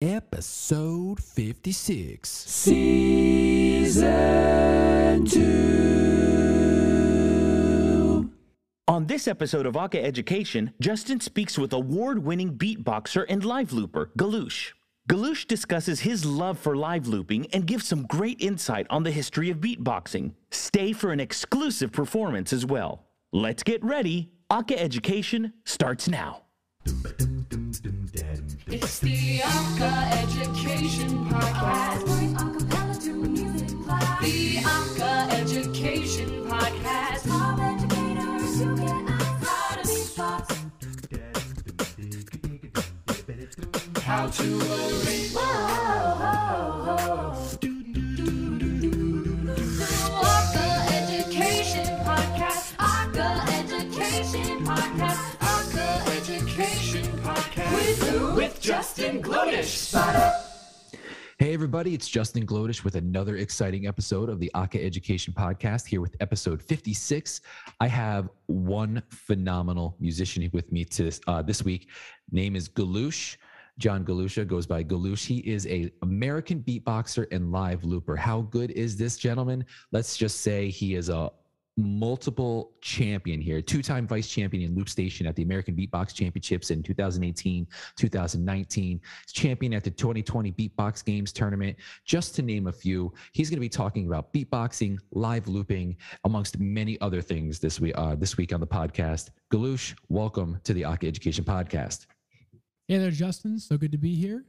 Episode 56. Season 2. On this episode of Aka Education, Justin speaks with award winning beatboxer and live looper, Galush. Galush discusses his love for live looping and gives some great insight on the history of beatboxing. Stay for an exclusive performance as well. Let's get ready. Aka Education starts now. It's the Anka Education Podcast. Bring acapella to music class. The Anka Education Podcast. Of educators who get outside of these thoughts. How to read. Anka Education Podcast. Anka Education Podcast. Anka Education Podcast. With? With Justin Glodish. Hey, everybody, it's Justin Glodish with another exciting episode of the Aka Education Podcast here with episode 56. I have one phenomenal musician with me to, uh, this week. Name is Galoosh. John Galusha goes by Galoosh. He is a American beatboxer and live looper. How good is this gentleman? Let's just say he is a multiple champion here, two-time vice champion in Loop Station at the American Beatbox Championships in 2018, 2019, champion at the 2020 Beatbox Games tournament, just to name a few. He's going to be talking about beatboxing, live looping, amongst many other things this week. Uh, this week on the podcast, Galoosh, welcome to the Aka Education Podcast. Hey there, Justin. So good to be here.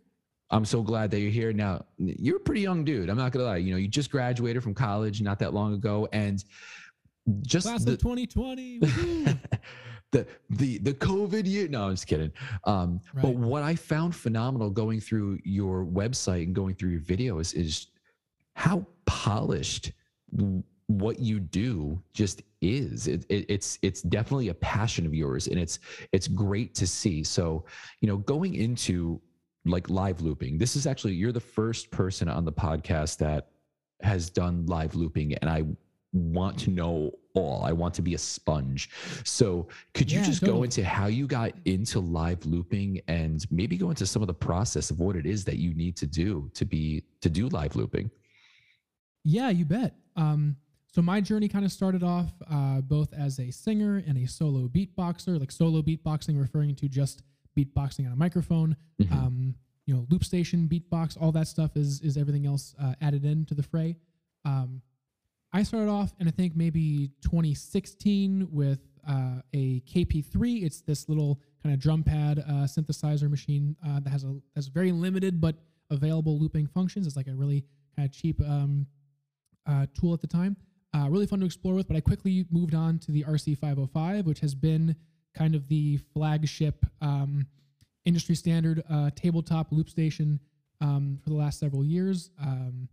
I'm so glad that you're here. Now, you're a pretty young dude. I'm not gonna lie. You know, you just graduated from college not that long ago, and just Class the, of 2020. the the the COVID year. No, I'm just kidding. Um, But what I found phenomenal going through your website and going through your videos is how polished what you do just is. It, it, it's it's definitely a passion of yours, and it's it's great to see. So, you know, going into like live looping, this is actually you're the first person on the podcast that has done live looping, and I want to know all. I want to be a sponge. So, could you Yeah, just go into how you got into live looping and maybe go into some of the process of what it is that you need to do to be to do live looping? yeah, you bet. Um, so my journey kind of started off uh, both as a singer and a solo beatboxer, like solo beatboxing, referring to just beatboxing on a microphone. Mhm. Um, you know, loop station, beatbox, all that stuff is is everything else uh, added into the fray. Um, I started off in I think maybe 2016 with uh, a KP3. It's this little kind of drum pad uh, synthesizer machine uh, that has a has very limited but available looping functions. It's like a really kind of cheap um, uh, tool at the time. Uh, really fun to explore with, but I quickly moved on to the RC505, which has been kind of the flagship um, industry standard uh, tabletop loop station um, for the last several years. Um,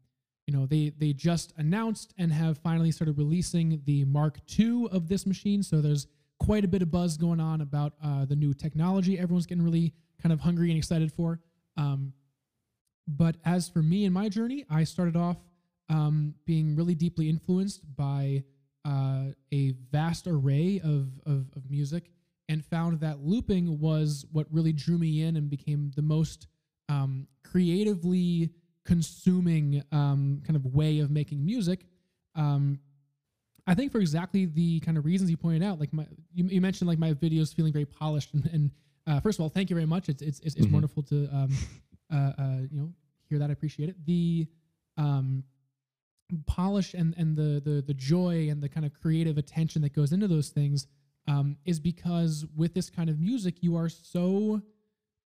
you know, they they just announced and have finally started releasing the Mark II of this machine. So there's quite a bit of buzz going on about uh, the new technology. Everyone's getting really kind of hungry and excited for. Um, but as for me and my journey, I started off um, being really deeply influenced by uh, a vast array of, of, of music and found that looping was what really drew me in and became the most um, creatively consuming um, kind of way of making music. Um, I think for exactly the kind of reasons you pointed out, like my, you, you mentioned like my videos feeling very polished and, and uh, first of all, thank you very much. It's, it's, it's, it's Mhm. wonderful to, um, uh, uh, you know, hear that. I appreciate it. The, um, polish and and the the the joy and the kind of creative attention that goes into those things um, is because with this kind of music you are so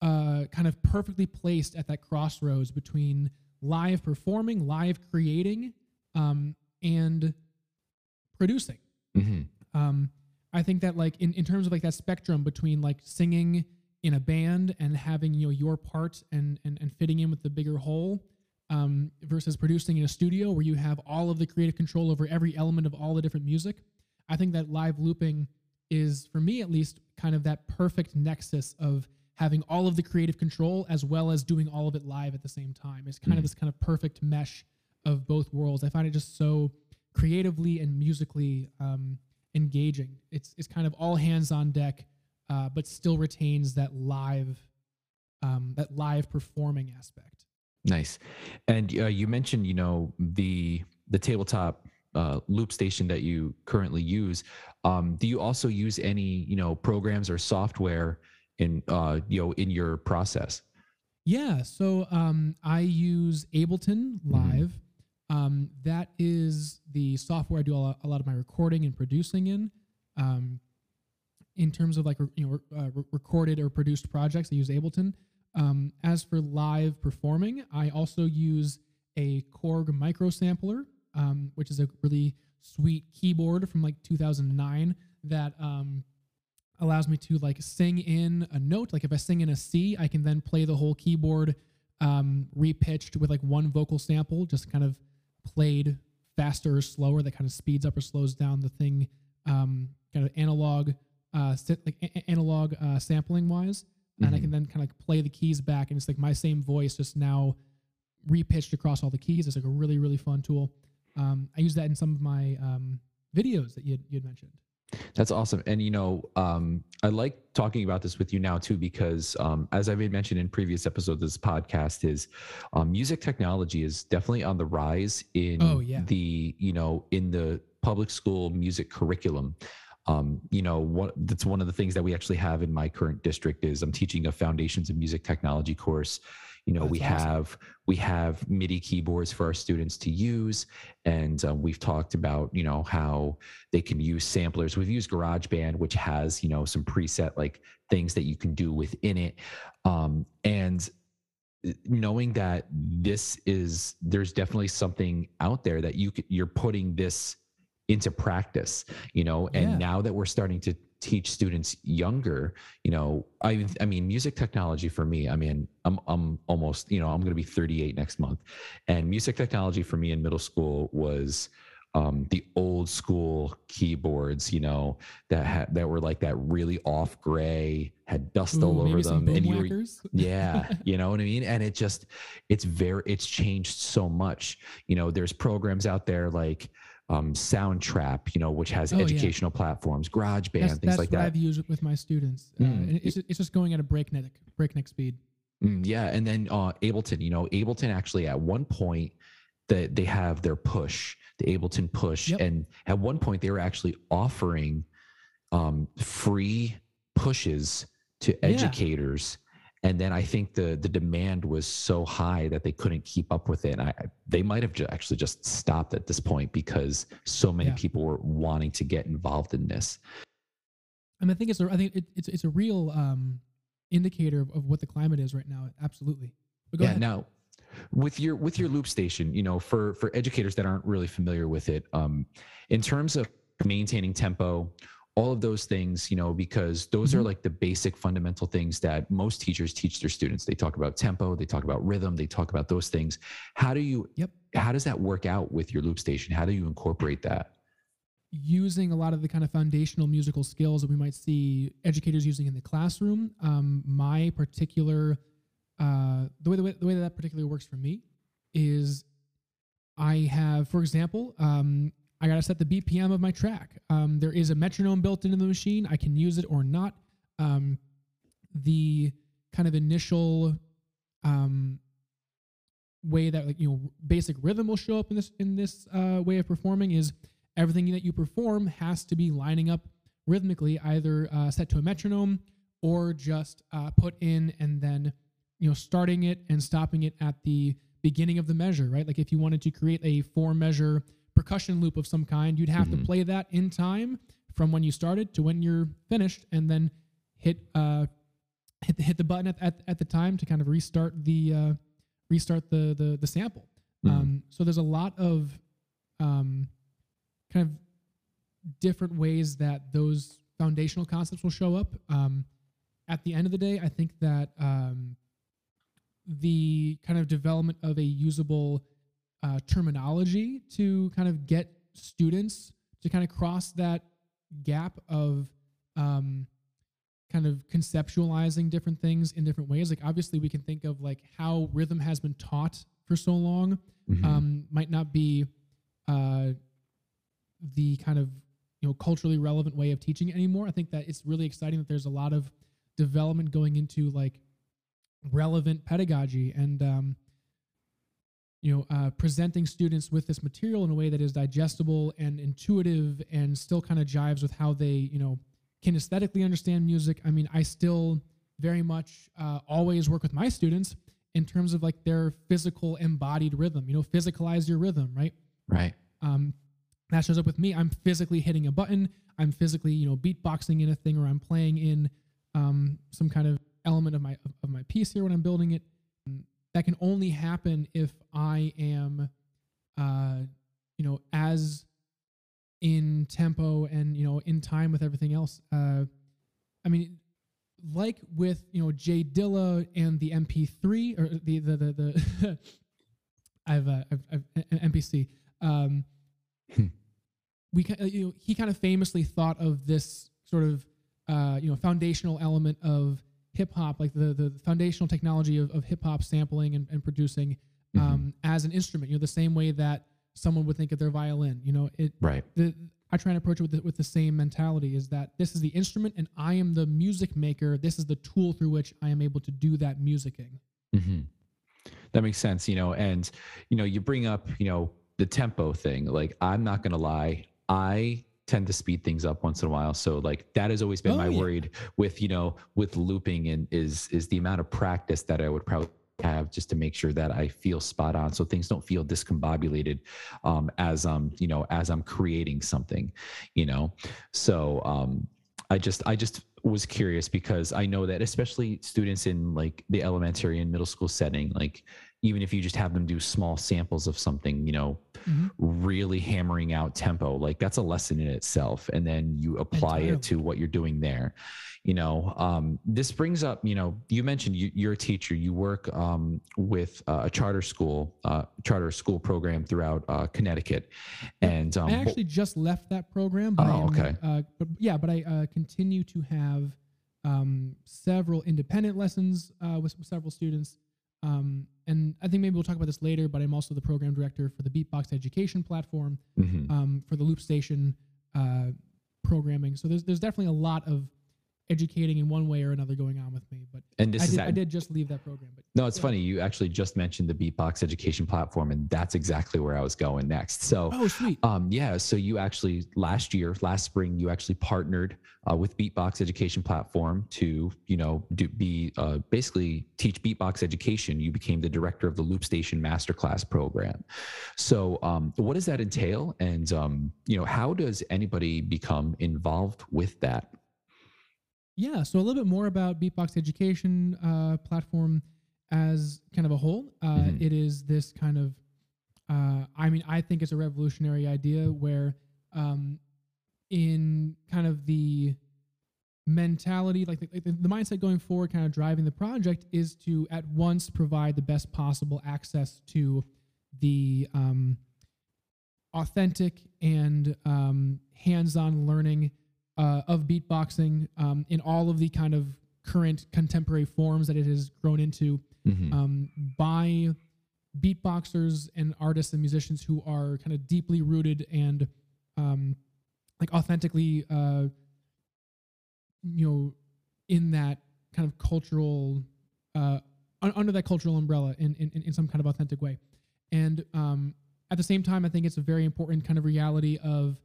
uh, kind of perfectly placed at that crossroads between live performing, live creating, um, and producing. Mhm. Um, I think that like in, in terms of like that spectrum between like singing in a band and having you know your part and and, and fitting in with the bigger whole um, versus producing in a studio where you have all of the creative control over every element of all the different music. I think that live looping is for me at least kind of that perfect nexus of having all of the creative control as well as doing all of it live at the same time. It's kind of Mhm. this kind of perfect mesh of both worlds. I find it just so creatively and musically um, engaging. It's it's kind of all hands on deck, uh, but still retains that live um, that live performing aspect. Nice. And uh, you mentioned, you know, the the tabletop uh, loop station that you currently use. Um, do you also use any, you know, programs or software in, uh, you know, in your process? Yeah, so um, I use Ableton Live. Um, that is the software I do a lot, a lot of my recording and producing in. Um, in terms of like you know uh, recorded or produced projects, I use Ableton. Um, as for live performing, I also use a Korg micro sampler, um, which is a really sweet keyboard from like 2009 that um, allows me to like sing in a note. Like if I sing in a C, I can then play the whole keyboard um, repitched with like one vocal sample, just kind of played faster or slower. That kind of speeds up or slows down the thing, um, kind of analog, uh, like a- analog uh, sampling wise. And I Mhm. can then kind of like play the keys back, and it's like my same voice, just now repitched across all the keys. It's like a really really fun tool. Um, I use that in some of my um, videos that you you had mentioned. That's awesome. And you know, um, I like talking about this with you now too, because um, as I've mentioned in previous episodes of this podcast, is um, music technology is definitely on the rise in Oh, yeah. the you know in the public school music curriculum. Um, you know, what that's one of the things that we actually have in my current district is I'm teaching a foundations of music technology course. You know, Oh, we awesome. have we have MIDI keyboards for our students to use, and um, we've talked about you know how they can use samplers. We've used GarageBand, which has you know some preset like things that you can do within it, um, and uh, knowing that this is there's definitely something out there that you you're putting this into practice, you know, and Yeah. now that we're starting to teach students younger, you know, I I mean, music technology for me, I mean, I'm I'm almost, you know, I'm going to be 38 next month, and music technology for me in middle school was um, the old school keyboards, you know, that had that were like that really off gray, had dust all over maybe some them, and you were yeah you know what i mean? And it just it's very it's changed so much. You know there's programs out there like um soundtrap you know which has Oh, yeah. educational platforms garage band that's, things that's like what that I've used with my students. Uh, Mm. and it's, it's just going at a breakneck breakneck speed. Mm, yeah, and then uh, Ableton. You know, Ableton actually at one point that they have their push, the Ableton push, Yep. and at one point they were actually offering um, free pushes to Yeah. And then I think the the demand was so high that they couldn't keep up with it. And I, they might have ju- actually just stopped at this point because so many Yeah. people were wanting to get involved in this. I mean, I think it's a, I think it, it's it's a real um, indicator of, of what the climate is right now. Absolutely. But go yeah ahead. now with your with your loop station you know for for educators that aren't really familiar with it um in terms of maintaining tempo all of those things you know because those are Mhm. like the basic fundamental things that most teachers teach their students they talk about tempo they talk about rhythm they talk about those things how do you Yep. how does that work out with your loop station how do you incorporate that using a lot of the kind of foundational musical skills that we might see educators using in the classroom. Um, my particular, uh, the way the way the way that, that particularly works for me is I have, for example, um, I got to set the BPM of my track. Um, there is a metronome built into the machine. I can use it or not. Um, the kind of initial um, way that like you know basic rhythm will show up in this in this uh, way of performing is everything that you perform has to be lining up rhythmically, either uh, set to a metronome or just uh, put in and then you know starting it and stopping it at the beginning of the measure, right? Like if you wanted to create a four measure percussion loop of some kind, you'd have Mhm. to play that in time from when you started to when you're finished, and then hit uh, hit the, hit the button at, at, at the time to kind of restart the uh, restart the the, the sample. Mhm. Um, so there's a lot of um, kind of different ways that those foundational concepts will show up. Um, at the end of the day, I think that um, the kind of development of a usable uh, terminology to kind of get students to kind of cross that gap of um, kind of conceptualizing different things in different ways. Like obviously, we can think of like how rhythm has been taught for so long Mhm. um, might not be uh, the kind of you know culturally relevant way of teaching it anymore. I think that it's really exciting that there's a lot of development going into like relevant pedagogy and um, you know uh, presenting students with this material in a way that is digestible and intuitive and still kind of jives with how they you know can aesthetically understand music. I mean i still very much uh, always work with my students in terms of like their physical embodied rhythm you know physicalize your rhythm right? Right. um, that shows up with me. I'm physically hitting a button. I'm physically you know beatboxing in a thing or i'm playing in um, some kind of element of my of, of my piece here when i'm building it that can only happen if i am uh, you know as in tempo and you know in time with everything else uh, i mean like with you know Jay Dilla and the MP3 or the the the, the I've, uh, I've I've an MPC. Um, Hmm. we uh, you know he kind of famously thought of this sort of uh, you know foundational element of hip hop, like the the foundational technology of, of hip hop sampling and, and producing um, as an instrument. You know the same way that someone would think of their violin. You know it Right. the I try and approach it with the, with the same mentality is that this is the instrument and I am the music maker. This is the tool through which I am able to do that musicking. hmm That makes sense, you know, and you know, you bring up, you know, the tempo thing. Like, I'm not gonna lie, I tend to speed things up once in a while. So like that has always been Oh, my yeah. worried with, you know, with looping and is is the amount of practice that I would probably have just to make sure that I feel spot on so things don't feel discombobulated um as um, you know, as I'm creating something, you know. So um I just I just was curious because I know that especially students in like the elementary and middle school setting, like even if you just have them do small samples of something, you know, Mhm. really hammering out tempo, like that's a lesson in itself. And then you apply Entirely. it to what you're doing there. You know, um, this brings up, you know, you mentioned you, you're a teacher, you work um, with uh, a charter school, uh, charter school program throughout uh, Connecticut. And um, I actually just left that program. But Oh, okay. Uh, but yeah, but I uh, continue to have um, several independent lessons uh, with several students. Um, and I think maybe we'll talk about this later, but I'm also the program director for the Beatbox Education platform Mhm. um, for the Loop Station uh, programming. So there's there's definitely a lot of educating in one way or another going on with me. But and this I is did, that I did just leave that program. But No, it's funny. You actually just mentioned the Beatbox education platform, and that's exactly where I was going next. So, oh, sweet. um, yeah, so you actually last year, last spring, you actually partnered uh, with Beatbox Education Platform to, you know, do, be uh, basically teach beatbox education. You became the director of the Loop Station Masterclass program. So, um, what does that entail? And, um, you know, how does anybody become involved with that? Yeah, so a little bit more about Beatbox Education uh, platform as kind of a whole. Uh, Mhm. it is this kind of, uh, I mean, I think it's a revolutionary idea where, um, in kind of the mentality, like the, like the, the mindset going forward, kind of driving the project is to at once provide the best possible access to the um, authentic and um, hands-on learning uh, of beatboxing um, in all of the kind of current contemporary forms that it has grown into Mhm. um, by beatboxers and artists and musicians who are kind of deeply rooted and um, like authentically, uh, you know, in that kind of cultural, uh, under that cultural umbrella in, in, in some kind of authentic way. And um, at the same time, I think it's a very important kind of reality of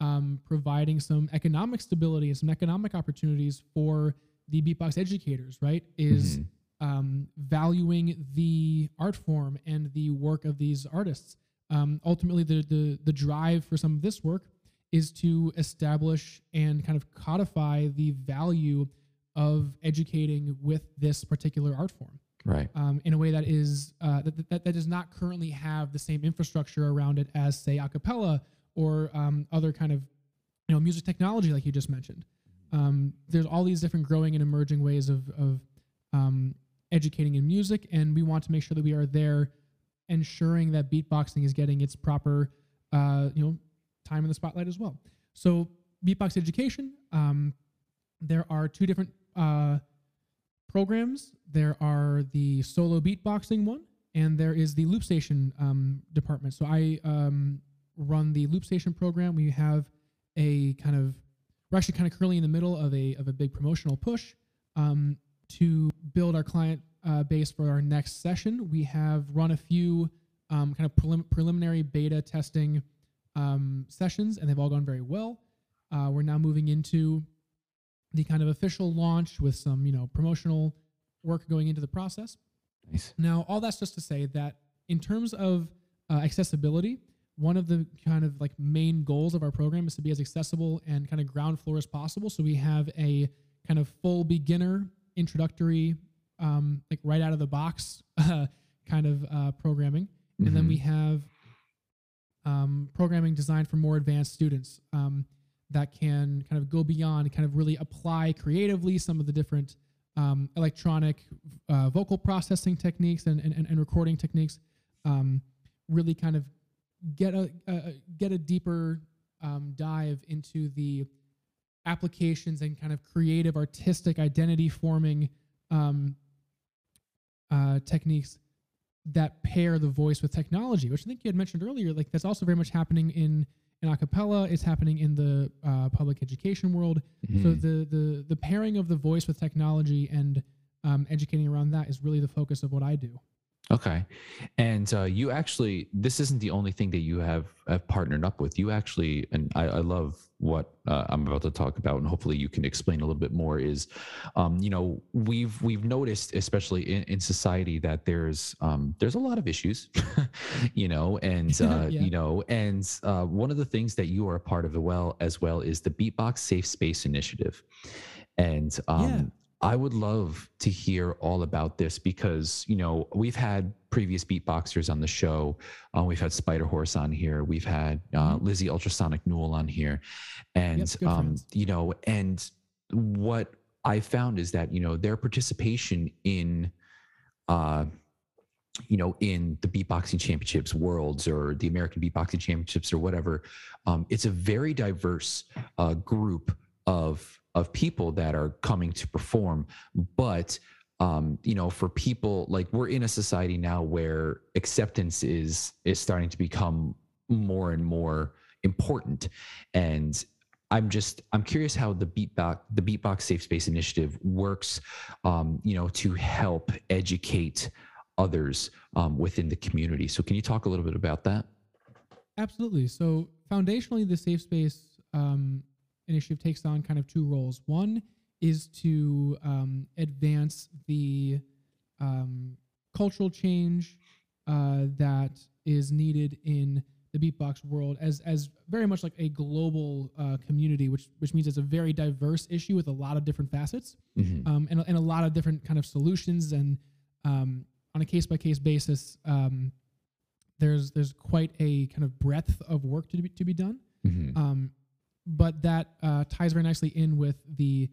um, providing some economic stability and some economic opportunities for the beatbox educators, right? Is Mhm. Um, valuing the art form and the work of these artists. Um, ultimately, the, the the drive for some of this work is to establish and kind of codify the value of educating with this particular art form Right. um, in a way that is uh, that, that that does not currently have the same infrastructure around it as say a cappella or um, other kind of you know music technology like you just mentioned. Um, there's all these different growing and emerging ways of of um, educating in music, and we want to make sure that we are there, ensuring that beatboxing is getting its proper uh, you know time in the spotlight as well. So beatbox education. Um, there are two different uh, programs. There are the solo beatboxing one, and there is the Loop Station um, department. So I um, run the Loop Station program. We have a kind of we're actually kind of currently in the middle of a of a big promotional push. Um, to build our client uh, base for our next session. We have run a few um, kind of prelim- preliminary beta testing um, sessions, and they've all gone very well. Uh, we're now moving into the kind of official launch with some, you know, promotional work going into the process. Nice. Now, all that's just to say that in terms of uh, accessibility, one of the kind of like main goals of our program is to be as accessible and kind of ground floor as possible. So we have a kind of full beginner introductory, um, like right out of the box uh, kind of uh, programming, and then Mhm. we have um, programming designed for more advanced students um, that can kind of go beyond, kind of really apply creatively some of the different um, electronic uh, vocal processing techniques and, and, and recording techniques. Um, really kind of get a, a get a deeper um, dive into the applications and kind of creative artistic identity forming um, uh, techniques that pair the voice with technology, which I think you had mentioned earlier. Like that's also very much happening in in acapella. It's happening in the uh, public education world. So Mhm. the the the pairing of the voice with technology and um, educating around that is really the focus of what I do. Okay. And uh, you actually, this isn't the only thing that you have, have partnered up with. You actually, and I, I love what uh, I'm about to talk about, and hopefully you can explain a little bit more. Is, um, you know, we've we've noticed, especially in, in society, that there's um, there's a lot of issues, you know, and uh, Yeah. you know, and uh, one of the things that you are a part of as well as well is the Beatbox Safe Space Initiative, and um, Yeah. I would love to hear all about this because you know we've had previous beatboxers on the show. Uh, we've had Spider Horse on here. We've had uh, Mhm. Lizzie Ultrasonic Newell on here, and Yep, um, you know, and what I found is that you know their participation in, uh, you know, in the beatboxing championships, worlds, or the American beatboxing championships, or whatever, um, it's a very diverse uh, group of of people that are coming to perform. But um you know for people like we're in a society now where acceptance is is starting to become more and more important. And i'm just i'm curious how the beatbox the beatbox safe space initiative works um you know to help educate others um, within the community. So can you talk a little bit about that? Absolutely. So foundationally, the safe space um, initiative takes on kind of two roles. One is to um, advance the um, cultural change uh, that is needed in the beatbox world as as very much like a global uh, community, which which means it's a very diverse issue with a lot of different facets Mhm. um, and, a- and a lot of different kind of solutions and um, on a case by case basis um, there's there's quite a kind of breadth of work to be, to be done Mhm. But that uh, ties very nicely in with the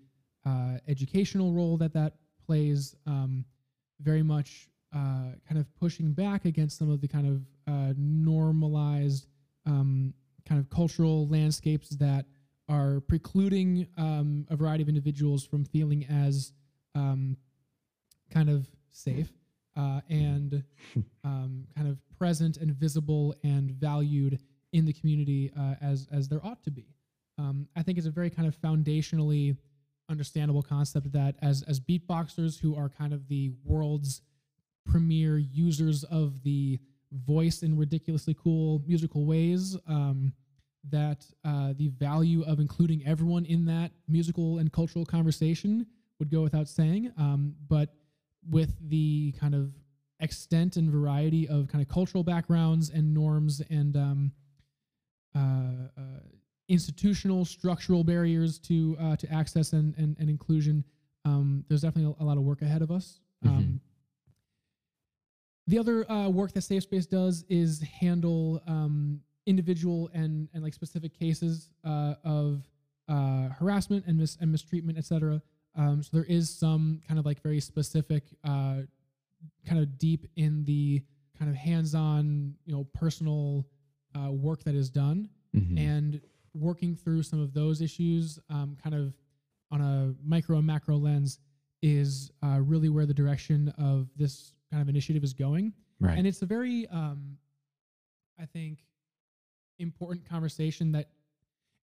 uh, educational role that that plays um, very much uh, kind of pushing back against some of the kind of uh, normalized um, kind of cultural landscapes that are precluding um, a variety of individuals from feeling as um, kind of safe uh, and um, kind of present and visible and valued in the community uh, as as there ought to be. Um, I think it's a very kind of foundationally understandable concept that as as beatboxers who are kind of the world's premier users of the voice in ridiculously cool musical ways, um, that uh, the value of including everyone in that musical and cultural conversation would go without saying. Um, but with the kind of extent and variety of kind of cultural backgrounds and norms and um, uh, uh, institutional structural barriers to uh, to access and and, and inclusion. Um, there's definitely a, a lot of work ahead of us. Um, the other uh, work that Safe Space does is handle um, individual and and like specific cases uh, of uh, harassment and mis and mistreatment, etc. Um, so there is some kind of like very specific, uh, kind of deep in the kind of hands-on, you know, personal uh, work that is done Mhm. and working through some of those issues um, kind of on a micro and macro lens is uh, really where the direction of this kind of initiative is going. Right. And it's a very um, i think important conversation that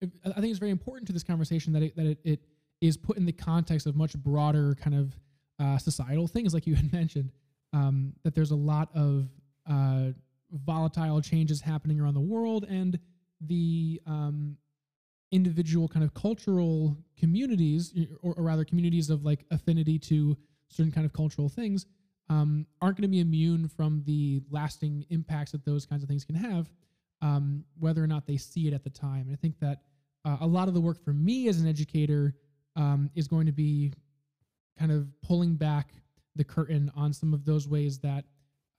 i think it's very important to this conversation that it, that it, it is put in the context of much broader kind of uh, societal things, like you had mentioned, um, that there's a lot of uh, volatile changes happening around the world, and the um, individual kind of cultural communities, or, or rather communities of like affinity to certain kind of cultural things, um, aren't going to be immune from the lasting impacts that those kinds of things can have, um, whether or not they see it at the time. And I think that uh, a lot of the work for me as an educator um, is going to be kind of pulling back the curtain on some of those ways that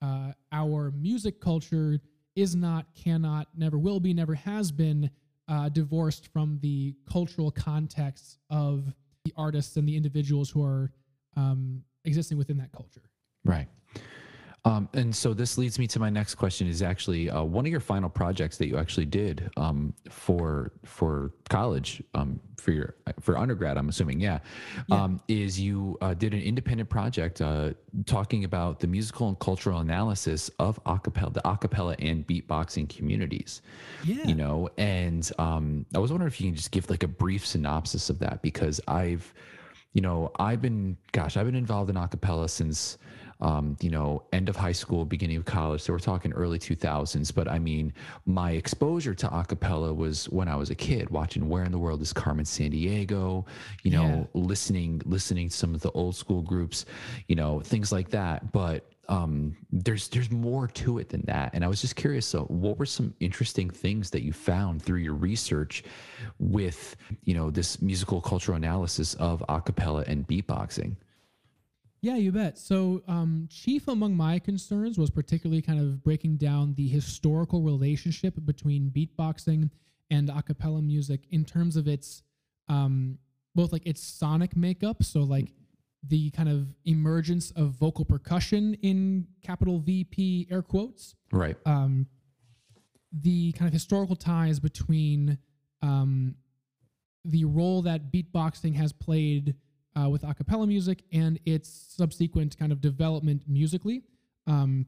uh, our music culture is not, cannot, never will be, never has been uh, divorced from the cultural context of the artists and the individuals who are um, existing within that culture. Right. Um, and so this leads me to my next question is actually uh, one of your final projects that you actually did um, for for college um, for your for undergrad I'm assuming yeah, Yeah. Um, is you uh, did an independent project uh, talking about the musical and cultural analysis of acapella the acapella and beatboxing communities Yeah. you know and um, i was wondering if you can just give like a brief synopsis of that because i've you know i've been gosh i've been involved in acapella since um, you know end of high school beginning of college. So we're talking early 2000s but i mean my exposure to acapella was when i was a kid watching where in the world is carmen sandiego you know listening listening to some of the old school groups you know things like that. But um there's there's more to it than that. And i was just curious so what were some interesting things that you found through your research with you know this musical cultural analysis of acapella and beatboxing Yeah, you bet. So, um, chief among my concerns was particularly kind of breaking down the historical relationship between beatboxing and a cappella music in terms of its um, both like its sonic makeup. So, like the kind of emergence of vocal percussion in capital VP air quotes, right um, the kind of historical ties between um, the role that beatboxing has played uh, with a cappella music and its subsequent kind of development musically. Um,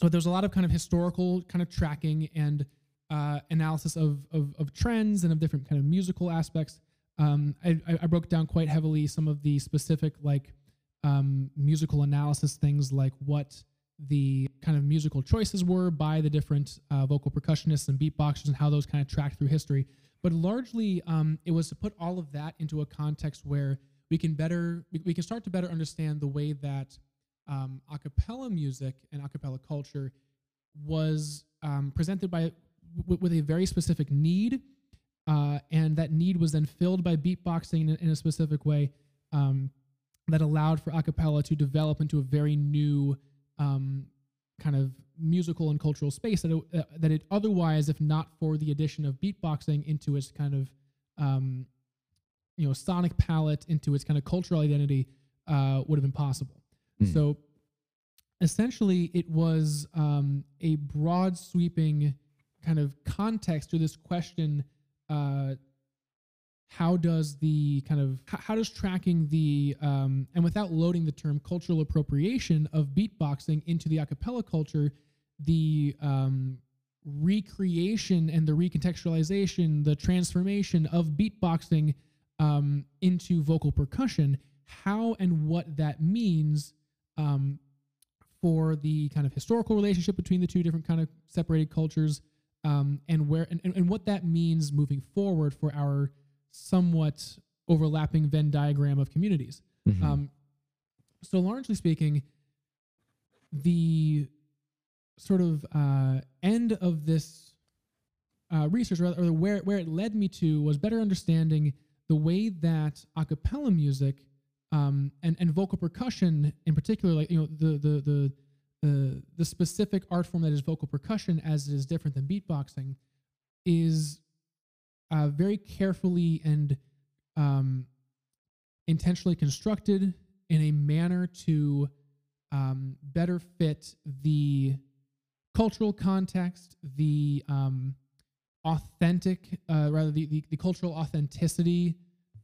so there's a lot of kind of historical kind of tracking and uh, analysis of, of of trends and of different kind of musical aspects. Um, I, I broke down quite heavily some of the specific like um, musical analysis things like what the kind of musical choices were by the different uh, vocal percussionists and beatboxers and how those kind of tracked through history. But largely, um, it was to put all of that into a context where we can better we, can start to better understand the way that um, a cappella music and a cappella culture was um, presented by w- with a very specific need, uh, and that need was then filled by beatboxing in, a- in a specific way um, that allowed for a cappella to develop into a very new um, kind of musical and cultural space that it, uh, that it otherwise, if not for the addition of beatboxing into its kind of um, you know sonic palette, into its kind of cultural identity, uh, would have been possible. Mm. So essentially, it was um, a broad sweeping kind of context to this question. Uh, how does the kind of how, how does tracking the um, and without loading the term cultural appropriation of beatboxing into the acapella culture the um, recreation and the recontextualization the transformation of beatboxing um, into vocal percussion how and what that means um, for the kind of historical relationship between the two different kind of separated cultures um, and where and, and what that means moving forward for our somewhat overlapping Venn diagram of communities. Mhm. Um, so, largely speaking, the sort of uh, end of this uh, research, or, or where where it led me to, was better understanding the way that a cappella music um, and and vocal percussion, in particular, like you know the the the the the specific art form that is vocal percussion, as it is different than beatboxing, is uh, very carefully and um, intentionally constructed in a manner to um, better fit the cultural context, the um, authentic, uh, rather the, the, the cultural authenticity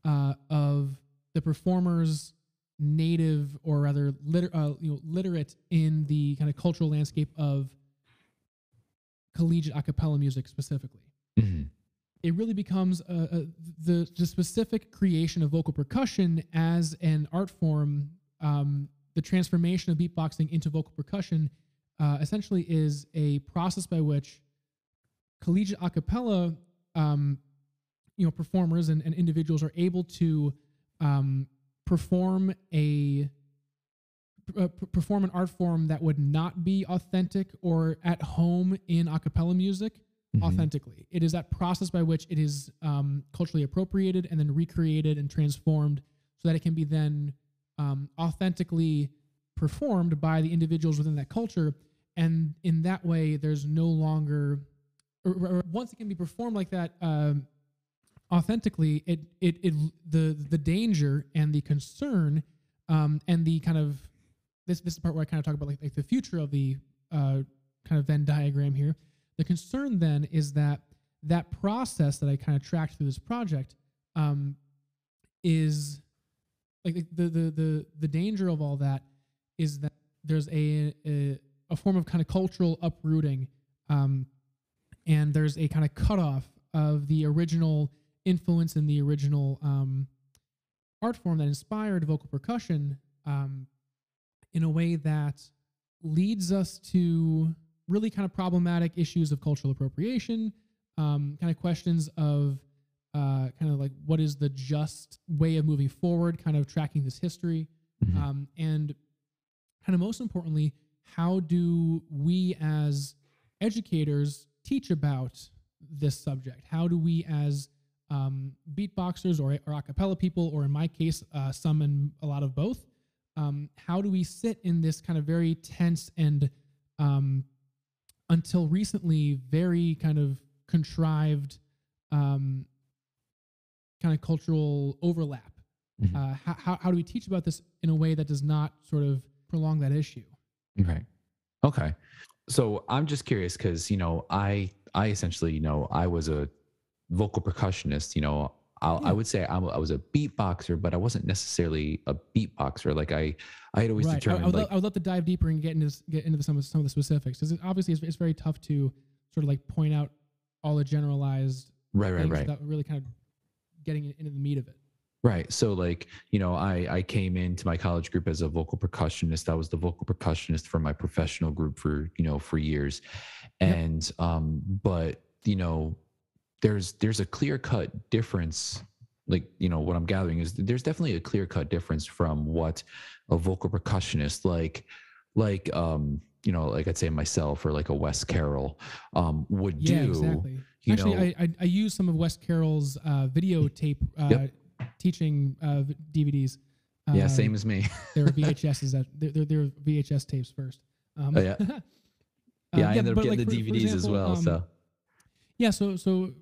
uh, of the performer's native or rather liter- uh, you know, literate in the kind of cultural landscape of collegiate a cappella music specifically Mhm. it really becomes uh, uh, the, the specific creation of vocal percussion as an art form um, the transformation of beatboxing into vocal percussion uh, essentially is a process by which collegiate a cappella um, you know performers and, and individuals are able to um, perform a uh, perform an art form that would not be authentic or at home in a cappella music Mhm. authentically. It is that process by which it is um, culturally appropriated and then recreated and transformed so that it can be then um, authentically performed by the individuals within that culture. And in that way, there's no longer, or, or once it can be performed like that um, authentically, it, it, it, the, the danger and the concern um, and the kind of, this, this is the part where I kind of talk about like, like the future of the uh, kind of Venn diagram here. The concern then is that that process that I kind of tracked through this project um, is like the, the the the danger of all that is that there's a a, a form of kind of cultural uprooting, um, and there's a kind of cutoff of the original influence and the original um, art form that inspired vocal percussion um, in a way that leads us to really kind of problematic issues of cultural appropriation, um, kind of questions of uh, kind of like what is the just way of moving forward, kind of tracking this history, Mhm. um, and kind of most importantly, how do we as educators teach about this subject? How do we as um, beatboxers or, or a cappella people, or in my case, uh, some and a lot of both, um, how do we sit in this kind of very tense and um, until recently very kind of contrived um, kind of cultural overlap Mhm. uh, how, how, how do we teach about this in a way that does not sort of prolong that issue Right. Okay. So I'm just curious because you know I I essentially you know I was a vocal percussionist. You know I'll, Yeah. I hmm. would say I'm, I was a beatboxer, but I wasn't necessarily a beatboxer. Like I I had always right I, I, determined would like love, I would love to dive deeper and get into get into some of some of the specifics because obviously it's, it's very tough to sort of like point out all the generalized right right right without really kind of getting into the meat of it Right. So like, you know, I I came into my college group as a vocal percussionist. I was the vocal percussionist for my professional group for, you know, for years. Yep. And um but, you know, there's there's a clear-cut difference like, you know, what I'm gathering is there's definitely a clear-cut difference from what a vocal percussionist like like um you know, like I'd say myself or like a Wes Carroll um would yeah do. exactly you actually know- I, I i used some of wes carroll's uh, videotape uh, Yep. Teaching uh, dvds Yeah, Uh, same as me. they were vhs's that they're, they're, they're vhs tapes first um, Oh, yeah. uh, yeah, I ended up getting like, the for- for DVDs as example, well. um, so Yeah, so so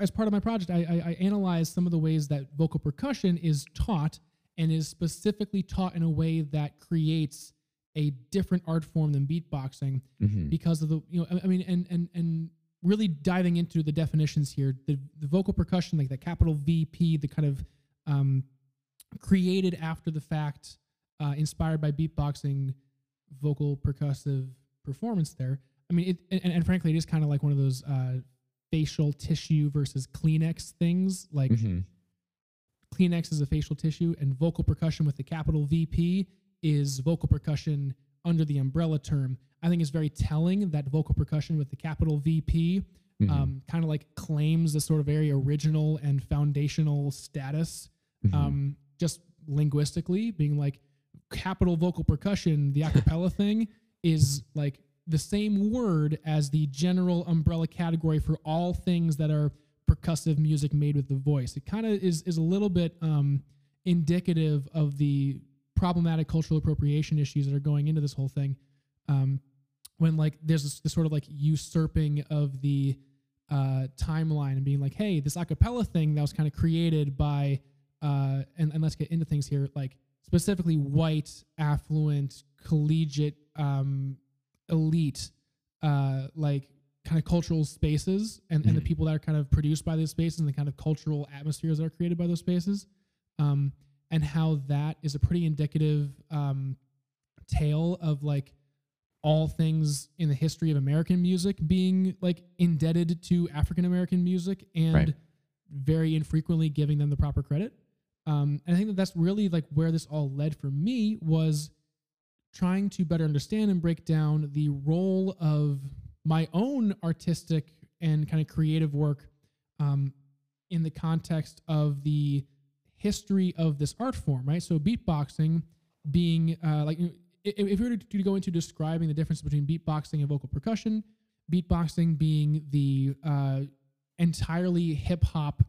as part of my project, I, I, I analyzed some of the ways that vocal percussion is taught and is specifically taught in a way that creates a different art form than beatboxing mhm. because of the you know I- I mean and and and really diving into the definitions here the, the vocal percussion like the capital VP the kind of um, created after the fact uh, inspired by beatboxing vocal percussive performance there I mean it and, and frankly it is kind of like one of those uh, facial tissue versus Kleenex things like Mhm. Kleenex is a facial tissue, and vocal percussion with the capital VP is vocal percussion under the umbrella term. I think it's very telling that vocal percussion with the capital VP Mhm. um, kind of like claims this sort of very original and foundational status, Mhm. um, just linguistically, being like capital vocal percussion, the acapella thing is like the same word as the general umbrella category for all things that are percussive music made with the voice. It kind of is is a little bit um, indicative of the problematic cultural appropriation issues that are going into this whole thing. Um, when like there's this, this sort of like usurping of the uh, timeline and being like, hey, this acapella thing that was kind of created by, uh, and, and let's get into things here, like specifically white, affluent, collegiate, um, elite, uh, like kind of cultural spaces and, and the people that are kind of produced by those spaces and the kind of cultural atmospheres that are created by those spaces. Um, and how that is a pretty indicative um, tale of like all things in the history of American music being like indebted to African American music and Right. very infrequently giving them the proper credit. Um, and I think that that's really like where this all led for me was trying to better understand and break down the role of my own artistic and kind of creative work um, in the context of the history of this art form, right? So beatboxing being uh, like know, if we were to go into describing the difference between beatboxing and vocal percussion, beatboxing being the uh, entirely hip hop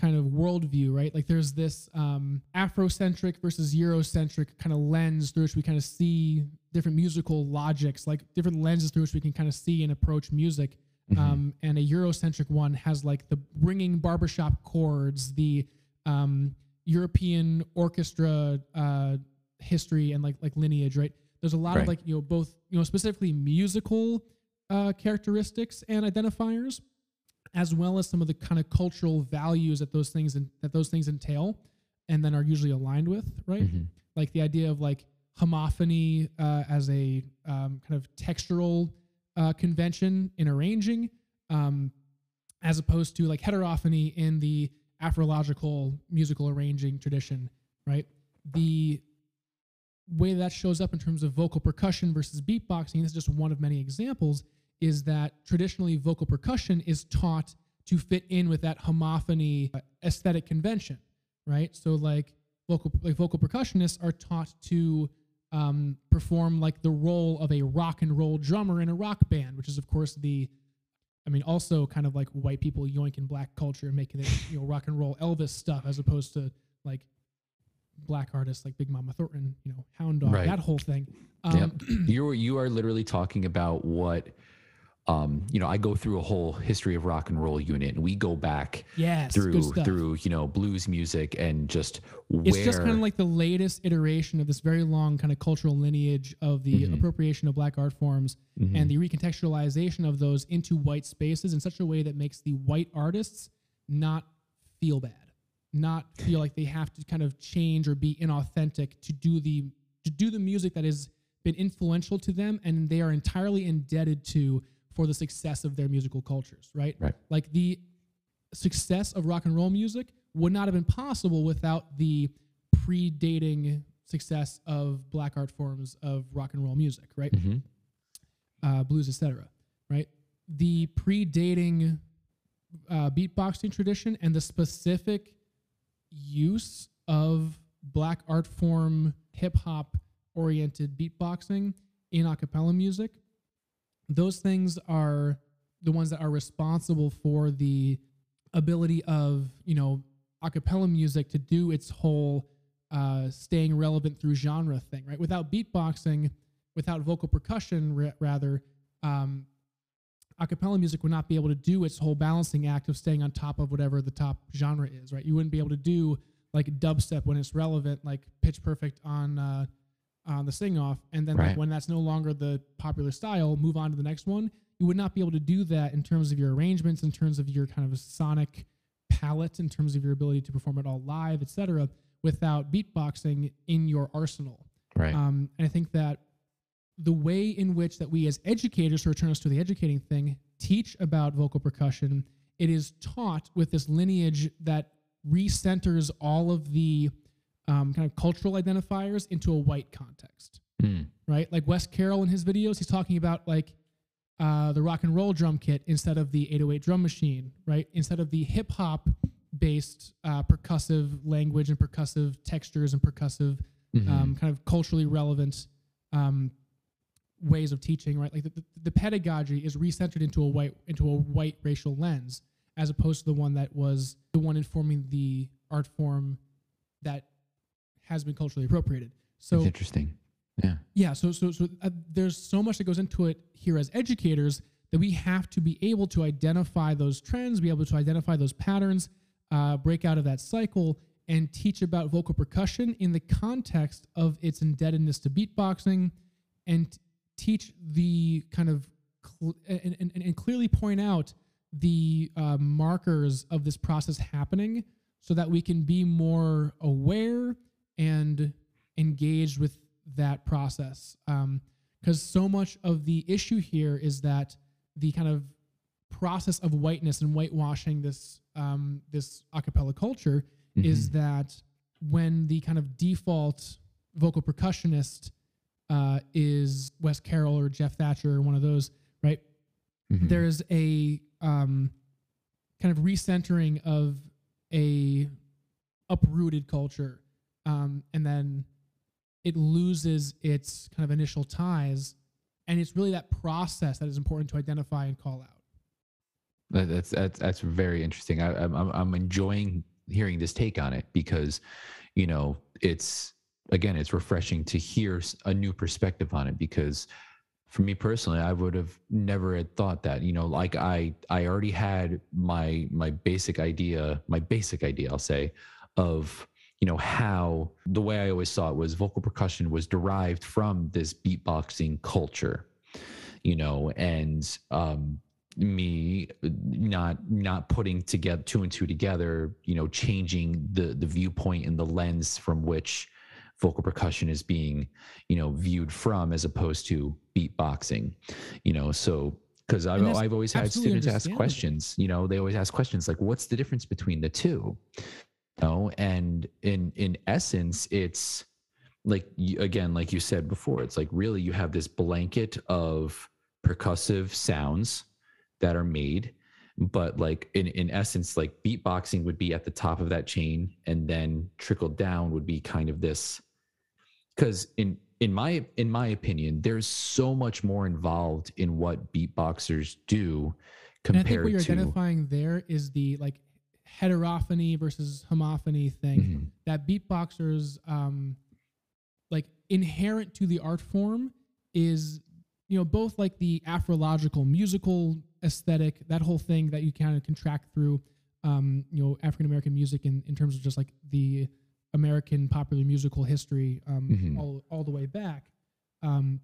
kind of worldview, right? Like there's this um, Afrocentric versus Eurocentric kind of lens through which we kind of see different musical logics, like different lenses through which we can kind of see and approach music. Um, and a Eurocentric one has like the ringing barbershop chords, the um, European orchestra uh, history and like like lineage, right? There's a lot Right. of like you know both you know specifically musical uh, characteristics and identifiers, as well as some of the kind of cultural values that those things and that those things entail, and then are usually aligned with, right? Mhm. Like the idea of like homophony uh, as a um, kind of textural uh, convention in arranging, um, as opposed to like heterophony in the Afrological musical arranging tradition, right? The way that shows up in terms of vocal percussion versus beatboxing, this is just one of many examples, is that traditionally vocal percussion is taught to fit in with that homophony uh, aesthetic convention, right? So like vocal like vocal percussionists are taught to um, perform like the role of a rock and roll drummer in a rock band, which is of course the I mean, also kind of like white people yoinking black culture and making it, you know, rock and roll Elvis stuff as opposed to like black artists like Big Mama Thornton, you know, Hound Dog, Right. that whole thing. Um, yep. you you are literally talking about what um, you know, I go through a whole history of rock and roll unit and we go back Yes, through through, you know, blues music and just where It's just kind of like the latest iteration of this very long kind of cultural lineage of the Mhm. appropriation of black art forms Mhm. and the recontextualization of those into white spaces in such a way that makes the white artists not feel bad, not feel like they have to kind of change or be inauthentic to do the to do the music that has been influential to them and they are entirely indebted to for the success of their musical cultures, right? Right. Like the success of rock and roll music would not have been possible without the predating success of black art forms of rock and roll music, right? Mhm. Uh, blues, etc. Right? The predating uh, beatboxing tradition and the specific use of black art form hip hop oriented beatboxing in a cappella music those things are the ones that are responsible for the ability of you know a cappella music to do its whole uh, staying relevant through genre thing right? Without beatboxing without vocal percussion ra- rather um, a cappella music would not be able to do its whole balancing act of staying on top of whatever the top genre is right? You wouldn't be able to do like dubstep when it's relevant like pitch perfect on uh, on the sing off and then like when that's no longer the popular style move on to the next one. You would not be able to do that in terms of your arrangements in terms of your kind of sonic palette in terms of your ability to perform it all live etc without beatboxing in your arsenal. Right. um, and i think that the way in which that we as educators to return us to the educating thing teach about vocal percussion it is taught with this lineage that recenters all of the um, kind of cultural identifiers into a white context Mm. right? Like Wes Carroll in his videos, he's talking about like uh, the rock and roll drum kit instead of the 808 drum machine, right? Instead of the hip hop based uh, percussive language and percussive textures and percussive Mhm. um, kind of culturally relevant um, ways of teaching, right? Like the, the, the pedagogy is recentered into a white into a white racial lens, as opposed to the one that was the one informing the art form that has been culturally appropriated. So It's interesting. Yeah. yeah so so so uh, there's so much that goes into it here as educators that we have to be able to identify those trends be able to identify those patterns uh, break out of that cycle and teach about vocal percussion in the context of its indebtedness to beatboxing and teach the kind of cl- and, and, and clearly point out the uh, markers of this process happening so that we can be more aware and engaged with that process because so much of the issue here is that the kind of process of whiteness and whitewashing this um, this a cappella culture is that when the kind of default vocal percussionist uh, is Wes Carroll or Jeff Thacher or one of those, right? Mhm. There's a um, kind of recentering of a uprooted culture, um, and then it loses its kind of initial ties, and it's really that process that is important to identify and call out. That's that's that's very interesting. I, I'm I'm- I'm enjoying hearing this take on it because, you know, it's again, it's refreshing to hear a new perspective on it. Because, for me personally, I would have never had thought that. You know, like I I already had my my basic idea, my basic idea, I'll say, of you know how the way I always saw it was vocal percussion was derived from this beatboxing culture, you know, and um, me not not putting together two and two together you know changing the the viewpoint and the lens from which vocal percussion is being you know viewed from as opposed to beatboxing you know so because I've, I've always had students ask questions you know they always ask questions like what's the difference between the two know and in in essence it's like again like you said before it's like really you have this blanket of percussive sounds that are made but like in in essence like beatboxing would be at the top of that chain and then trickled down would be kind of this because in in my in my opinion there's so much more involved in what beatboxers do And I think what you're to identifying there is the like heterophony versus homophony thing Mhm. that beatboxers um like inherent to the art form is you know both like the afrological musical aesthetic that whole thing that you kind of contract through um you know african american music in, in terms of just like the american popular musical history um Mhm. all, all the way back um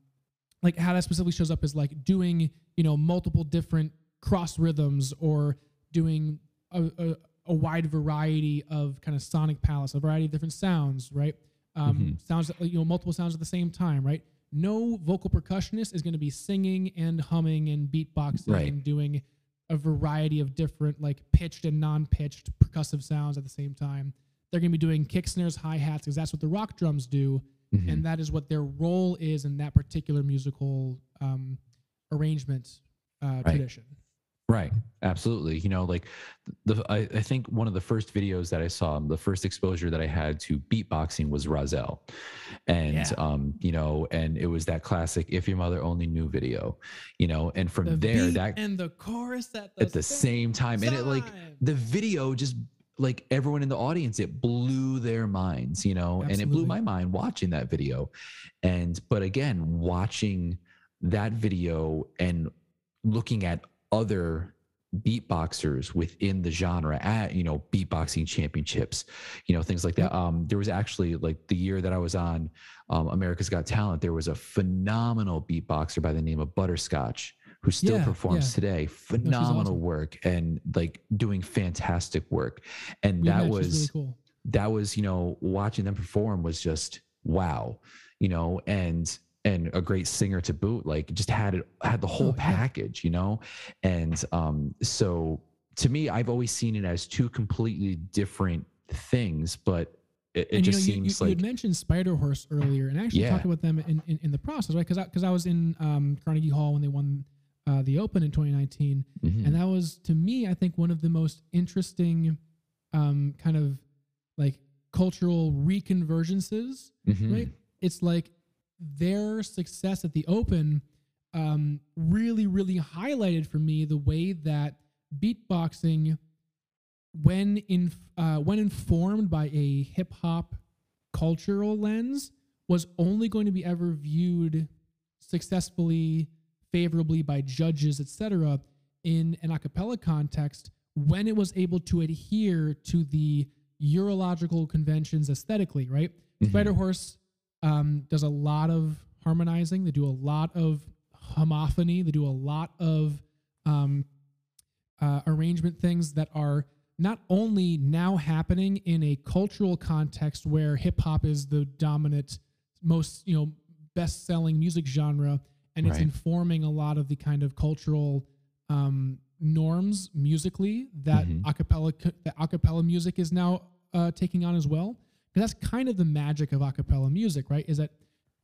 like how that specifically shows up is like doing you know multiple different cross rhythms or doing a, a, a wide variety of kind of sonic palettes a variety of different sounds right um, Mhm. sounds that, you know multiple sounds at the same time right no vocal percussionist is going to be singing and humming and beatboxing Right. and doing a variety of different like pitched and non-pitched percussive sounds at the same time they're going to be doing kick snares hi-hats because that's what the rock drums do Mhm. and that is what their role is in that particular musical um, arrangement uh, tradition. Right. Absolutely. You know, like the I, I think one of the first videos that I saw, the first exposure that I had to beatboxing was Rahzel. And Yeah. um, you know, and it was that classic if your mother only knew video, you know, and from The there that and the chorus at the, at the same time. And it like the video just like everyone in the audience, it blew their minds, you know, and it blew my mind watching that video. And but again, watching that video and looking at other beatboxers within the genre at you know beatboxing championships you know things like that um there was actually like the year that i was on um, america's got talent there was a phenomenal beatboxer by the name of butterscotch who still Yeah, performs yeah. today phenomenal awesome. work and like doing fantastic work and We that was really cool. that was you know watching them perform was just wow you know and and a great singer to boot like just had it had the whole Oh, yeah. package you know and um so to me i've always seen it as two completely different things but it, it just you know, seems you, you like had mentioned Spider Horse earlier, and I actually Yeah. talked about them in, in, in the process, right? Because I, 'cause I was in um, Carnegie Hall when they won uh, the Open in 2019, Mhm. and that was to me, I think, one of the most interesting um, kind of like cultural reconvergences Mhm. right? It's like their success at the Open um, really, really highlighted for me the way that beatboxing, when in uh, when informed by a hip hop cultural lens, was only going to be ever viewed successfully, favorably by judges, etc., in an a cappella context when it was able to adhere to the Eurological conventions aesthetically, right? Mhm. Spider Horse um, does a lot of harmonizing. They do a lot of homophony. They do a lot of um, uh, arrangement things that are not only now happening in a cultural context where hip hop is the dominant, most you know, best selling music genre, and it's informing a lot of the kind of cultural um, norms musically that Mhm. acapella that acapella music is now uh, taking on as well. Because that's kind of the magic of a cappella music, right? Is that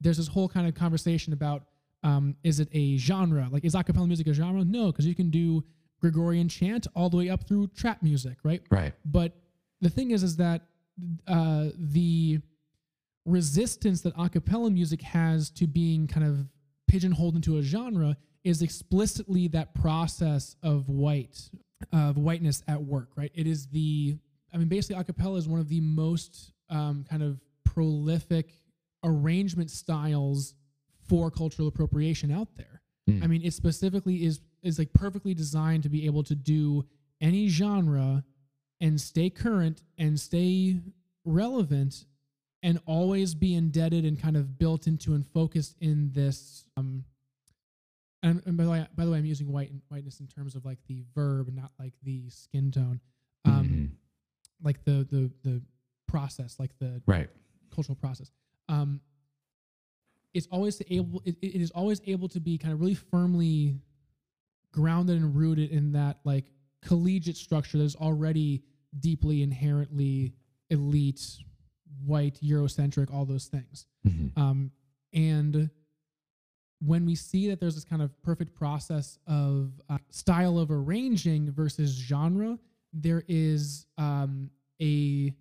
there's this whole kind of conversation about um, is it a genre? Like, is a cappella music a genre? No, because you can do Gregorian chant all the way up through trap music, right? Right. But the thing is, is that uh, the resistance that a cappella music has to being kind of pigeonholed into a genre is explicitly that process of white, of whiteness at work, right? It is the, I mean, basically, a cappella is one of the most um, kind of prolific arrangement styles for cultural appropriation out there. Mm. I mean, it specifically is is like perfectly designed to be able to do any genre and stay current and stay relevant and always be indebted and kind of built into and focused in this um and, and by the way by the way I'm using white and whiteness in terms of like the verb not like the skin tone um Mhm. like the the the process like the Right. cultural process. Um, it's always able. It, it is always able to be kind of really firmly grounded and rooted in that like collegiate structure that is already deeply inherently elite, white, Eurocentric, all those things. Mhm. Um, and when we see that there's this kind of perfect process of uh, style of arranging versus genre, there is um, a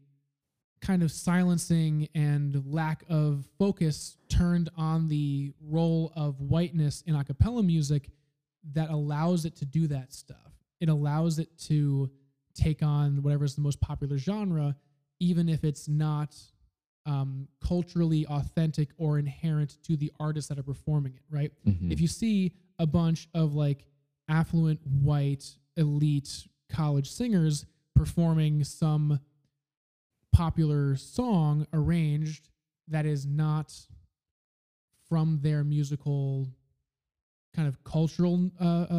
kind of silencing and lack of focus turned on the role of whiteness in a cappella music that allows it to do that stuff. It allows it to take on whatever is the most popular genre, even if it's not um, culturally authentic or inherent to the artists that are performing it, right? Mhm. If you see a bunch of like affluent, white, elite college singers performing some popular song arranged that is not from their musical kind of cultural uh, uh,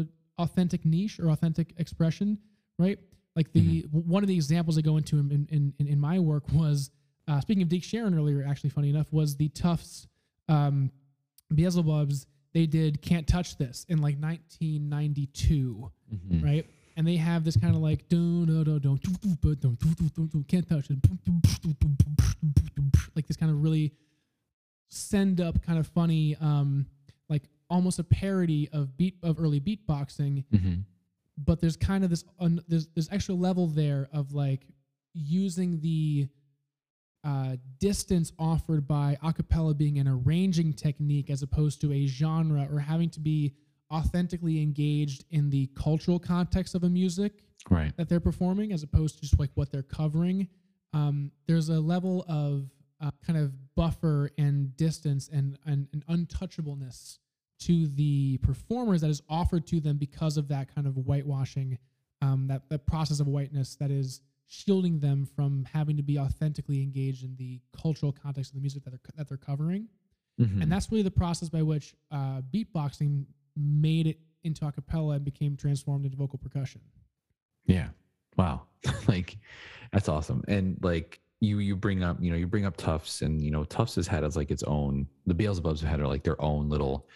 uh, authentic niche or authentic expression, right? Like the w- one of the examples I go into in in, in, in my work was uh, speaking of Deke Sharon earlier. Actually, funny enough, was the Tufts um, Beelzebubs. They did "Can't Touch This" in like 1992 Mhm. right? and they have this kind of like can't touch it. Like this kind of really send up kind of funny um like almost a parody of beat of early beatboxing. Mm-hmm. but there's kind of this un, there's there's extra level there of like using the uh, distance offered by acapella being an arranging technique as opposed to a genre or having to be authentically engaged in the cultural context of a music Right. that they're performing as opposed to just like what they're covering. Um, there's a level of uh, kind of buffer and distance and, and, and untouchableness to the performers that is offered to them because of that kind of whitewashing, um, that, that process of whiteness that is shielding them from having to be authentically engaged in the cultural context of the music that they're, that they're covering Mhm. and that's really the process by which uh, beatboxing made it into a cappella and became transformed into vocal percussion. Yeah. Wow. like that's awesome. And like you you bring up, you know, you bring up Tufts and you know, Tufts has had as like its own the Beelzebubs have had are like their own little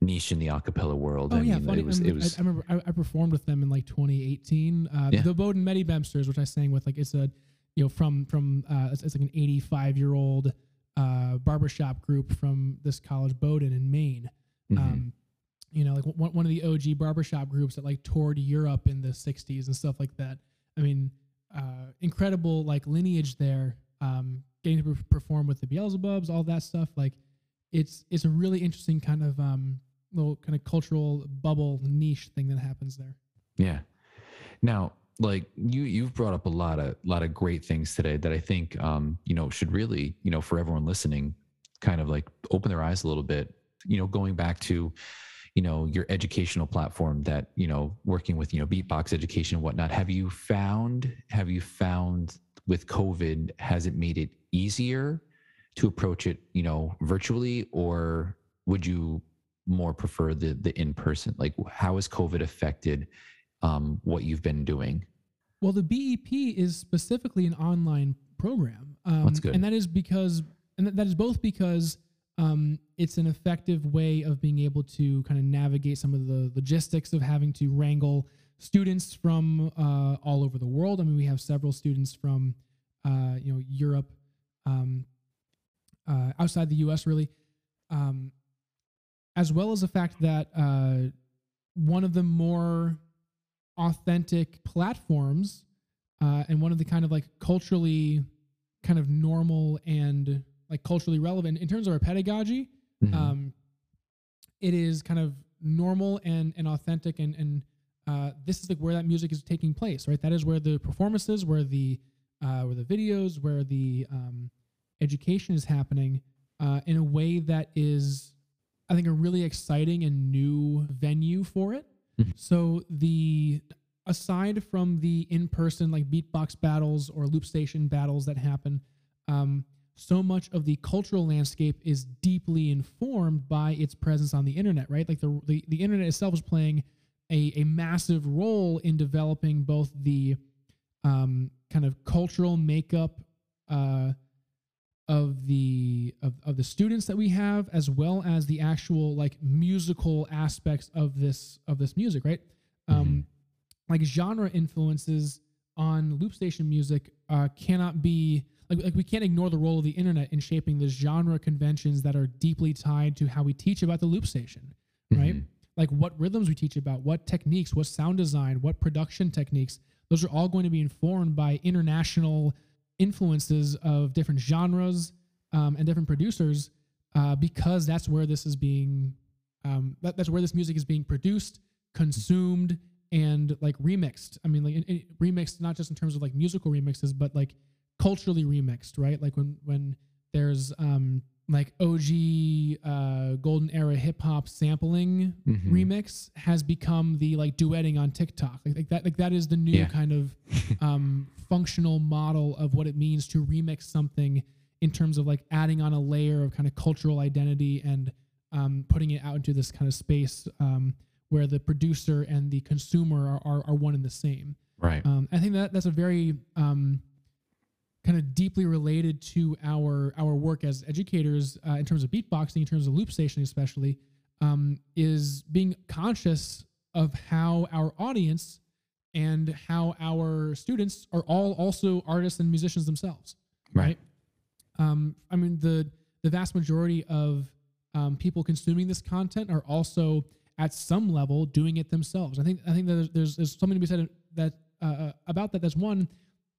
niche in the acapella world. Oh I yeah, mean, funny. it was I, it was I, I remember I, I performed with them in like 2018. Uh, Yeah. The Bowdoin Medi Bemsters, which I sang with, like it's a you know from from uh, it's, it's like an 85 year old uh, barbershop group from this college Bowdoin in Maine. Mhm. Um, you know, like one, one of the OG barbershop groups that like toured Europe in the 60s and stuff like that. I mean, uh, incredible like lineage there. Um, getting to perform with the Beelzebubs, all that stuff. Like, it's it's a really interesting kind of um, little kind of cultural bubble niche thing that happens there. Yeah. Now, like you you've brought up a lot of lot of great things today that I think um, you know, should really, you know, for everyone listening, kind of like open their eyes a little bit, you know, going back to you know your educational platform that you know working with you know beatbox education and whatnot have you found have you found with covid has it made it easier to approach it you know virtually or would you more prefer the the in person like how has covid affected um, what you've been doing. Well, the BEP is specifically an online program. Um, That's good. And that is because, and that is both because um, it's an effective way of being able to kind of navigate some of the logistics of having to wrangle students from uh, all over the world. I mean, we have several students from, uh, you know, Europe, um, uh, outside the U.S. really, um, as well as the fact that uh, one of the more authentic platforms uh, and one of the kind of like culturally kind of normal and like culturally relevant in terms of our pedagogy Mhm. um, it is kind of normal and and authentic and and uh, this is like where that music is taking place right that is where the performances where the uh, where the videos where the um, education is happening uh, in a way that is i think a really exciting and new venue for it Mhm. so the aside from the in-person like beatbox battles or loop station battles that happen um, so much of the cultural landscape is deeply informed by its presence on the internet, right? Like the the, the internet itself is playing a, a massive role in developing both the um, kind of cultural makeup uh, of the of, of the students that we have, as well as the actual like musical aspects of this of this music, right? Um, like genre influences on loop station music uh, cannot be like, like we can't ignore the role of the internet in shaping the genre conventions that are deeply tied to how we teach about the loop station right Mhm. like what rhythms we teach about what techniques what sound design what production techniques those are all going to be informed by international influences of different genres um, and different producers uh, because that's where this is being um, that, that's where this music is being produced consumed and like remixed i mean like it, it- remixed not just in terms of like musical remixes but like culturally remixed right like when when there's um like og uh golden era hip hop sampling Mhm. remix has become the like duetting on tiktok like, like that like that is the new Yeah. kind of um functional model of what it means to remix something in terms of like adding on a layer of kind of cultural identity and um, putting it out into this kind of space um, where the producer and the consumer are, are, are one and the same. Right. Um, I think that that's a very um, kind of deeply related to our our work as educators uh, in terms of beatboxing, in terms of loop stationing, especially, um, is being conscious of how our audience and how our students are all also artists and musicians themselves Right. um, I mean the the vast majority of um, people consuming this content are also at some level doing it themselves. I think I think that there's there's, there's something to be said that uh, about that. That's one.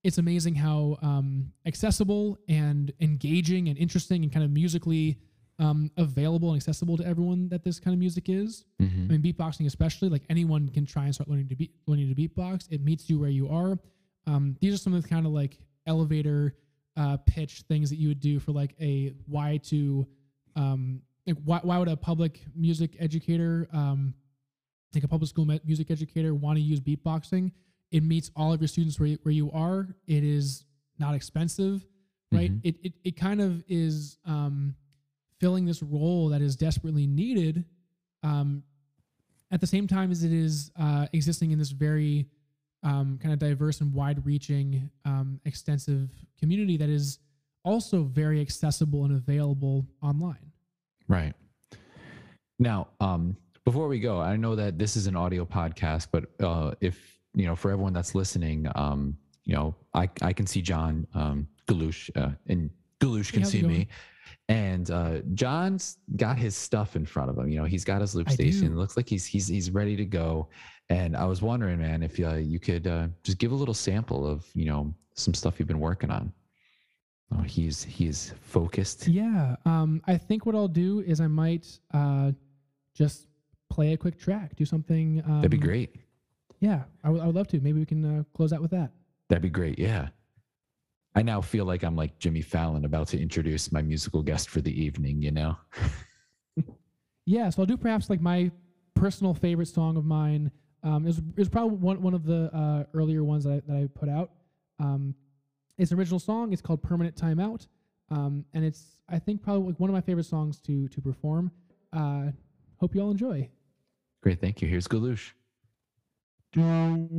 It's amazing how um, accessible and engaging and interesting and kind of musically um, available and accessible to everyone that this kind of music is. Mhm. I mean, beatboxing especially, like anyone can try and start learning to beat learning to beatbox. It meets you where you are. Um, these are some of the kind of like elevator uh, pitch things that you would do for like a why to um, like why, why would a public music educator um, like a public school mu- music educator want to use beatboxing it meets all of your students where you, where you are it is not expensive right Mhm. it, it it kind of is um, filling this role that is desperately needed um, at the same time as it is uh, existing in this very um, kind of diverse and wide-reaching, um, extensive community that is also very accessible and available online. Right. Now, um, before we go, I know that this is an audio podcast, but uh, if you know, for everyone that's listening, um, you know, I I can see John um, Galush, uh, and Galush can see me. And uh, John's got his stuff in front of him. You know, he's got his loop I station. It looks like he's he's he's ready to go. And I was wondering, man, if uh, you could uh, just give a little sample of you know some stuff you've been working on. Oh, he's he's focused. Yeah, um, I think what I'll do is I might uh, just play a quick track, do something. Um, That'd be great. Yeah, I would I would love to. Maybe we can uh, close out with that. That'd be great. Yeah. I now feel like I'm like Jimmy Fallon about to introduce my musical guest for the evening, you know? Yeah, so I'll do perhaps like my personal favorite song of mine. Um, it was, it was probably one, one of the uh, earlier ones that I, that I put out. Um, it's an original song. It's called Permanent Timeout. Um, and it's, I think, probably like one of my favorite songs to, to perform. Uh, hope you all enjoy. Great. Thank you. Here's Galush. Thank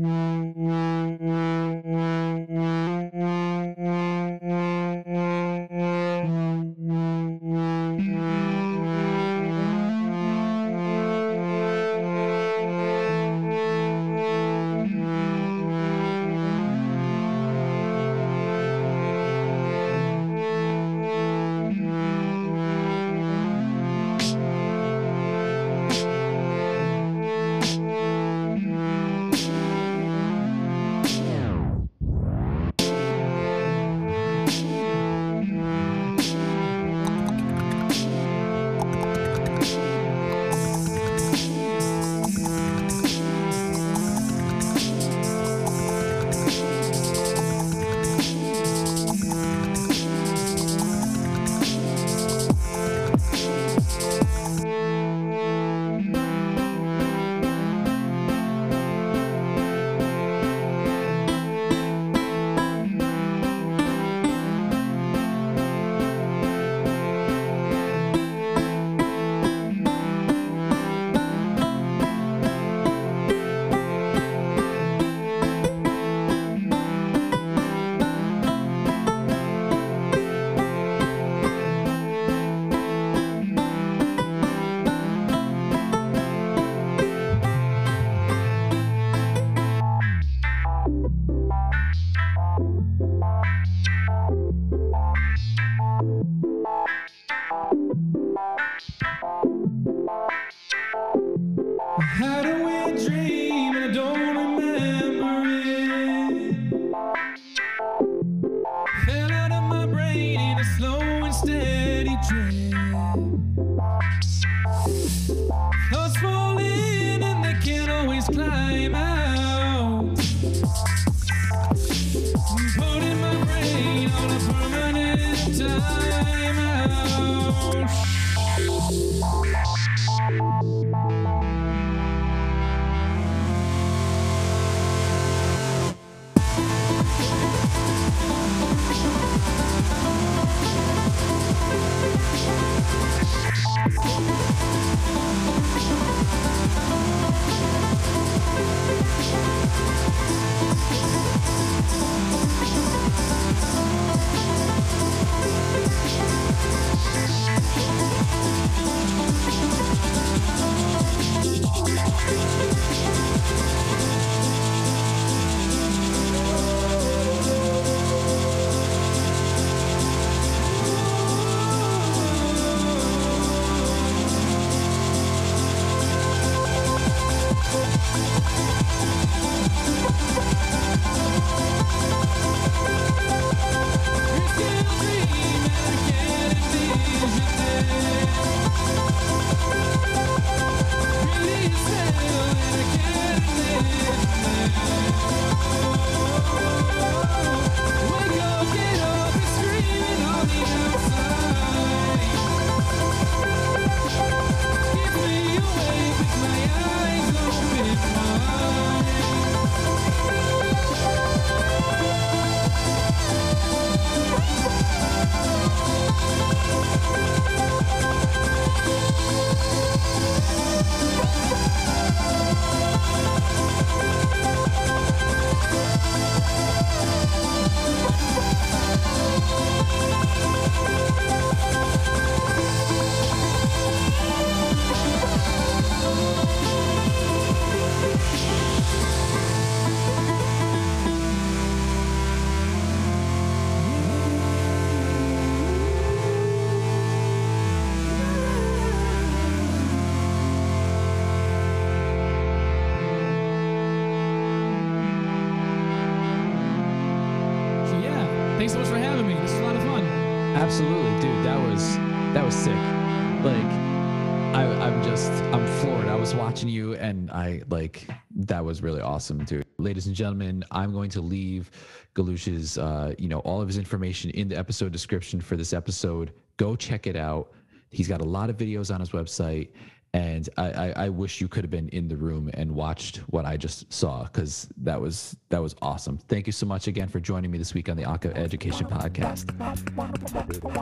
was really awesome, dude. Ladies and gentlemen, I'm going to leave Galush's, uh, you know, all of his information in the episode description for this episode. Go check it out. He's got a lot of videos on his website. And I, I, I wish you could have been in the room and watched what I just saw because that was that was awesome. Thank you so much again for joining me this week on the Aka Education Podcast.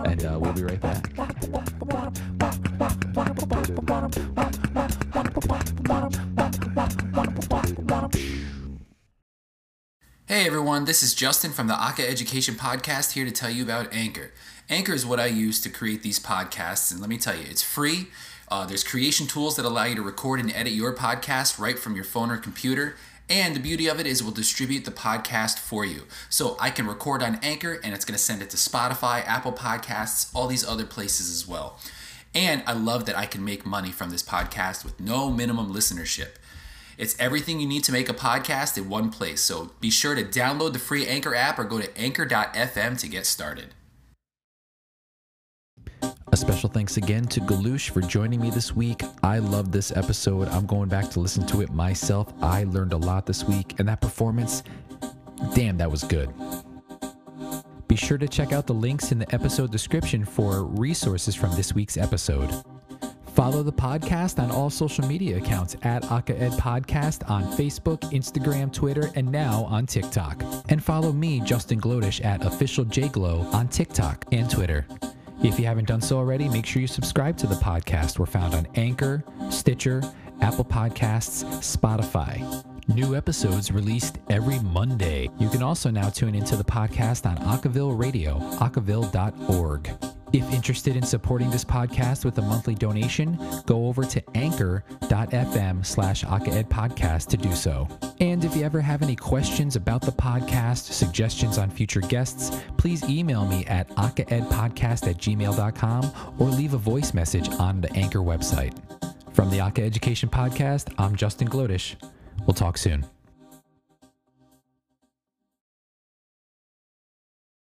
And uh, we'll be right back. Hey everyone, this is Justin from the Aka Education Podcast here to tell you about Anchor. Anchor is what I use to create these podcasts, and let me tell you, it's free. Uh, there's creation tools that allow you to record and edit your podcast right from your phone or computer. And the beauty of it is it will distribute the podcast for you. So I can record on Anchor and it's going to send it to Spotify, Apple Podcasts, all these other places as well. And I love that I can make money from this podcast with no minimum listenership. It's everything you need to make a podcast in one place. So be sure to download the free Anchor app or go to anchor.fm to get started. A special thanks again to Galush for joining me this week. I love this episode. I'm going back to listen to it myself. I learned a lot this week, and that performance, damn, that was good. Be sure to check out the links in the episode description for resources from this week's episode. Follow the podcast on all social media accounts at AkaEd Podcast on Facebook, Instagram, Twitter, and now on TikTok. And follow me, Justin Glodish, at Official JGlow on TikTok and Twitter. If you haven't done so already, make sure you subscribe to the podcast. We're found on Anchor, Stitcher, Apple Podcasts, Spotify. New episodes released every Monday. You can also now tune into the podcast on Acaville Radio, acaville.org. If interested in supporting this podcast with a monthly donation, go over to anchor.fm slash podcast to do so. And if you ever have any questions about the podcast, suggestions on future guests, please email me at akaedpodcast at gmail.com or leave a voice message on the Anchor website. From the Aka Education Podcast, I'm Justin Glodish. We'll talk soon.